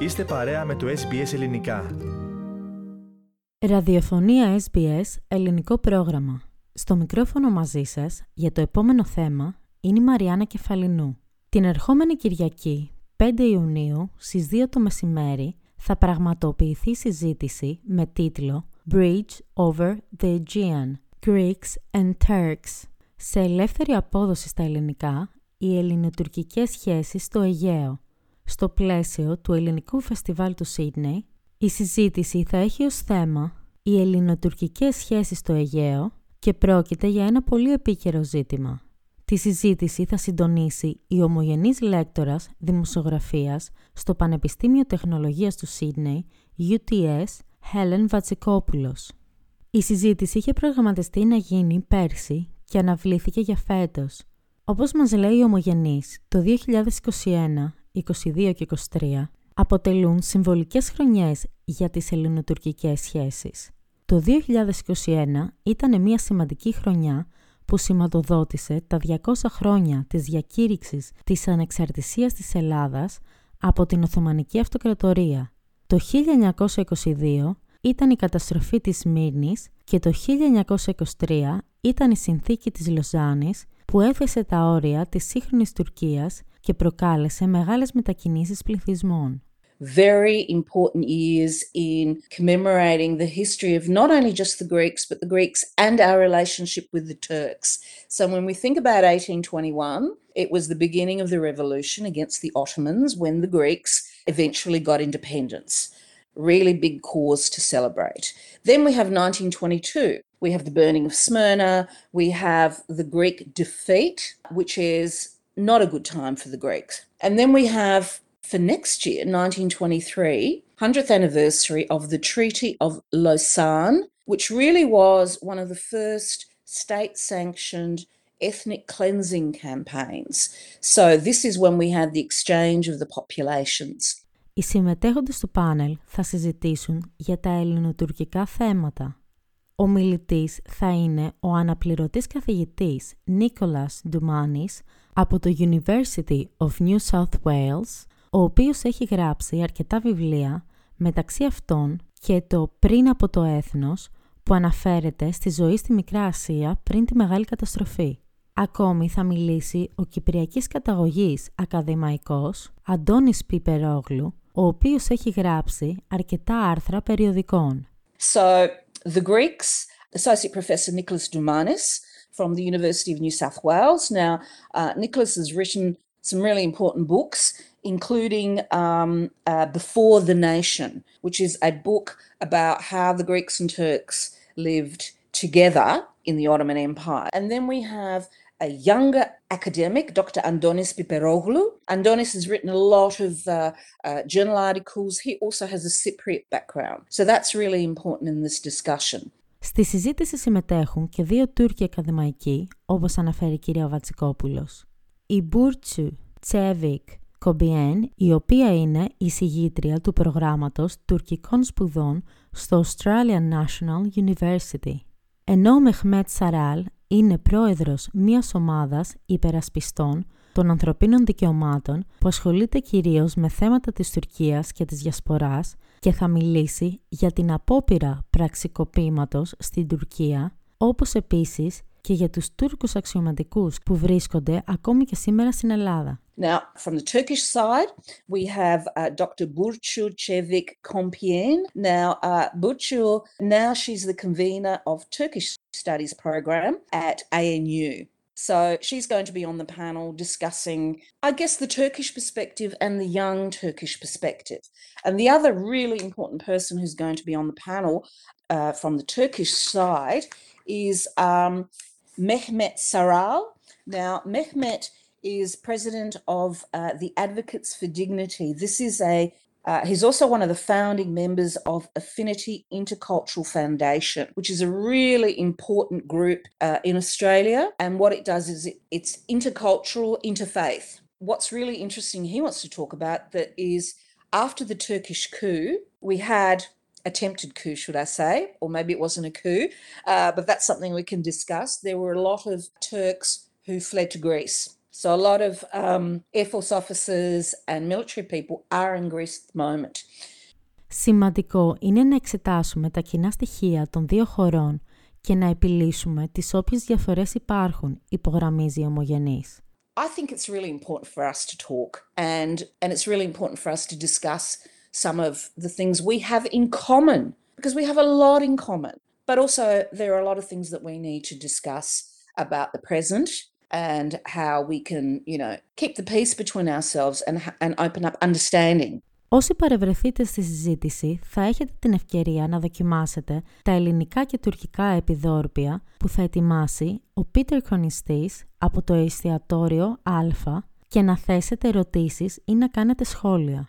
Είστε παρέα με το SBS Ελληνικά. Ραδιοφωνία SBS Ελληνικό πρόγραμμα. Στο μικρόφωνο μαζί σας για το επόμενο θέμα είναι η Μαριάννα Κεφαλινού. Την ερχόμενη Κυριακή, 5 Ιουνίου, στις 2 το μεσημέρι, θα πραγματοποιηθεί συζήτηση με τίτλο Bridge over the Aegean, Greeks and Turks. Σε ελεύθερη απόδοση στα ελληνικά, οι ελληνοτουρκικές σχέσεις στο Αιγαίο. Στο πλαίσιο του Ελληνικού Φεστιβάλ του Σίδνεϊ, η συζήτηση θα έχει ως θέμα οι ελληνοτουρκικές σχέσεις στο Αιγαίο και πρόκειται για ένα πολύ επίκαιρο ζήτημα. Τη συζήτηση θα συντονίσει η ομογενής λέκτορας δημοσιογραφίας στο Πανεπιστήμιο Τεχνολογίας του Σίδνεϊ, UTS, Helen Βατσικόπουλος. Η συζήτηση είχε προγραμματιστεί να γίνει πέρσι και αναβλήθηκε για φέτος. Όπως μας λέει η Ομογενής, το 2021, 22 και 23 αποτελούν συμβολικές χρονιές για τις ελληνοτουρκικές σχέσεις. Το 2021 ήταν μια σημαντική χρονιά που σηματοδότησε τα 200 χρόνια της διακήρυξης της ανεξαρτησίας της Ελλάδας από την Οθωμανική Αυτοκρατορία. Το 1922 ήταν η καταστροφή της Μύρνης και το 1923 ήταν η συνθήκη της Λοζάνης που έθεσε τα όρια της σύγχρονης Τουρκίας και προκάλεσε μεγάλες μετακινήσεις πληθυσμών. very important years in commemorating the history of not only just the Greeks, but the Greeks and our relationship with the Turks. So when we think about 1821, it was the beginning of the revolution against the Ottomans when the Greeks eventually got independence. Really big cause to celebrate. Then we have 1922. We have the burning of Smyrna. We have the Greek defeat, which is not a good time for the Greeks. And then we have for next year, 1923, 100th anniversary of the Treaty of Lausanne, which really was one of the first state sanctioned ethnic cleansing campaigns. So, this is when we had the exchange of the populations. Οι συμμετέχοντες του πάνελ θα συζητήσουν για τα ελληνοτουρκικά θέματα. Ο μιλητής θα είναι ο αναπληρωτής καθηγητής Νίκολας Ντουμάνης από το University of New South Wales, ο οποίος έχει γράψει αρκετά βιβλία, μεταξύ αυτών και το «Πριν από το έθνος» που αναφέρεται στη ζωή στη Μικρά Ασία πριν τη Μεγάλη Καταστροφή. Ακόμη θα μιλήσει ο Κυπριακής καταγωγής ακαδημαϊκός Αντώνης Πιπερόγλου, ο οποίος έχει γράψει αρκετά άρθρα περιοδικών. So, the Greeks, Associate Professor Nicholas Dumanis from the University of New South Wales. Now, uh, Nicholas has written some really important books, including um, uh, Before the Nation, which is a book about how the Greeks and Turks lived together in the Ottoman Empire. And then we have a younger academic, Dr. Andonis Piperoglu. Andonis has written a lot of uh, uh, journal articles. He also has a Cypriot background. So that's really important in this discussion. Στη συζήτηση συμμετέχουν και δύο Τούρκοι ακαδημαϊκοί, όπως αναφέρει η κυρία Βατσικόπουλος. Η Μπούρτσου Τσέβικ Κομπιέν, η οποία είναι η συγγήτρια του προγράμματος τουρκικών σπουδών στο Australian National University. Ενώ ο Μεχμέτ Σαράλ είναι πρόεδρος μιας ομάδας υπερασπιστών των ανθρωπίνων δικαιωμάτων που ασχολείται κυρίως με θέματα της Τουρκίας και της Διασποράς και θα μιλήσει για την απόπειρα πραξικοπήματος στην Τουρκία, όπως επίσης και για τους Τούρκους αξιωματικούς που βρίσκονται ακόμη και σήμερα στην Ελλάδα. Now, from the Turkish side, we have uh, Dr. Burcu Çevik Kompien. Now, uh, Burcu, now she's the convener of Turkish Studies program at ANU. So she's going to be on the panel discussing, I guess, the Turkish perspective and the young Turkish perspective. And the other really important person who's going to be on the panel uh, from the Turkish side is um, Mehmet Saral. Now, Mehmet is president of uh, the Advocates for Dignity. This is a uh, he's also one of the founding members of Affinity Intercultural Foundation, which is a really important group uh, in Australia. And what it does is it, it's intercultural, interfaith. What's really interesting he wants to talk about that is after the Turkish coup, we had attempted coup, should I say, or maybe it wasn't a coup, uh, but that's something we can discuss. There were a lot of Turks who fled to Greece So a lot of um, Air Force officers and military people are in Greece at the moment. Σημαντικό είναι να εξετάσουμε τα κοινά στοιχεία των δύο χωρών και να επιλύσουμε τις όποιες διαφορές υπάρχουν, υπογραμμίζει η Ομογενής. I think it's really important for us to talk and, and it's really important for us to discuss some of the things we have in common because we have a lot in common. But also there are a lot of things that we need to discuss about the present and how we can, you know, keep the peace between ourselves and, and open up understanding. Όσοι παρευρεθείτε στη συζήτηση θα έχετε την ευκαιρία να δοκιμάσετε τα ελληνικά και τουρκικά επιδόρπια που θα ετοιμάσει ο Πίτερ Κονιστής από το εστιατόριο Α και να θέσετε ερωτήσεις ή να κάνετε σχόλια.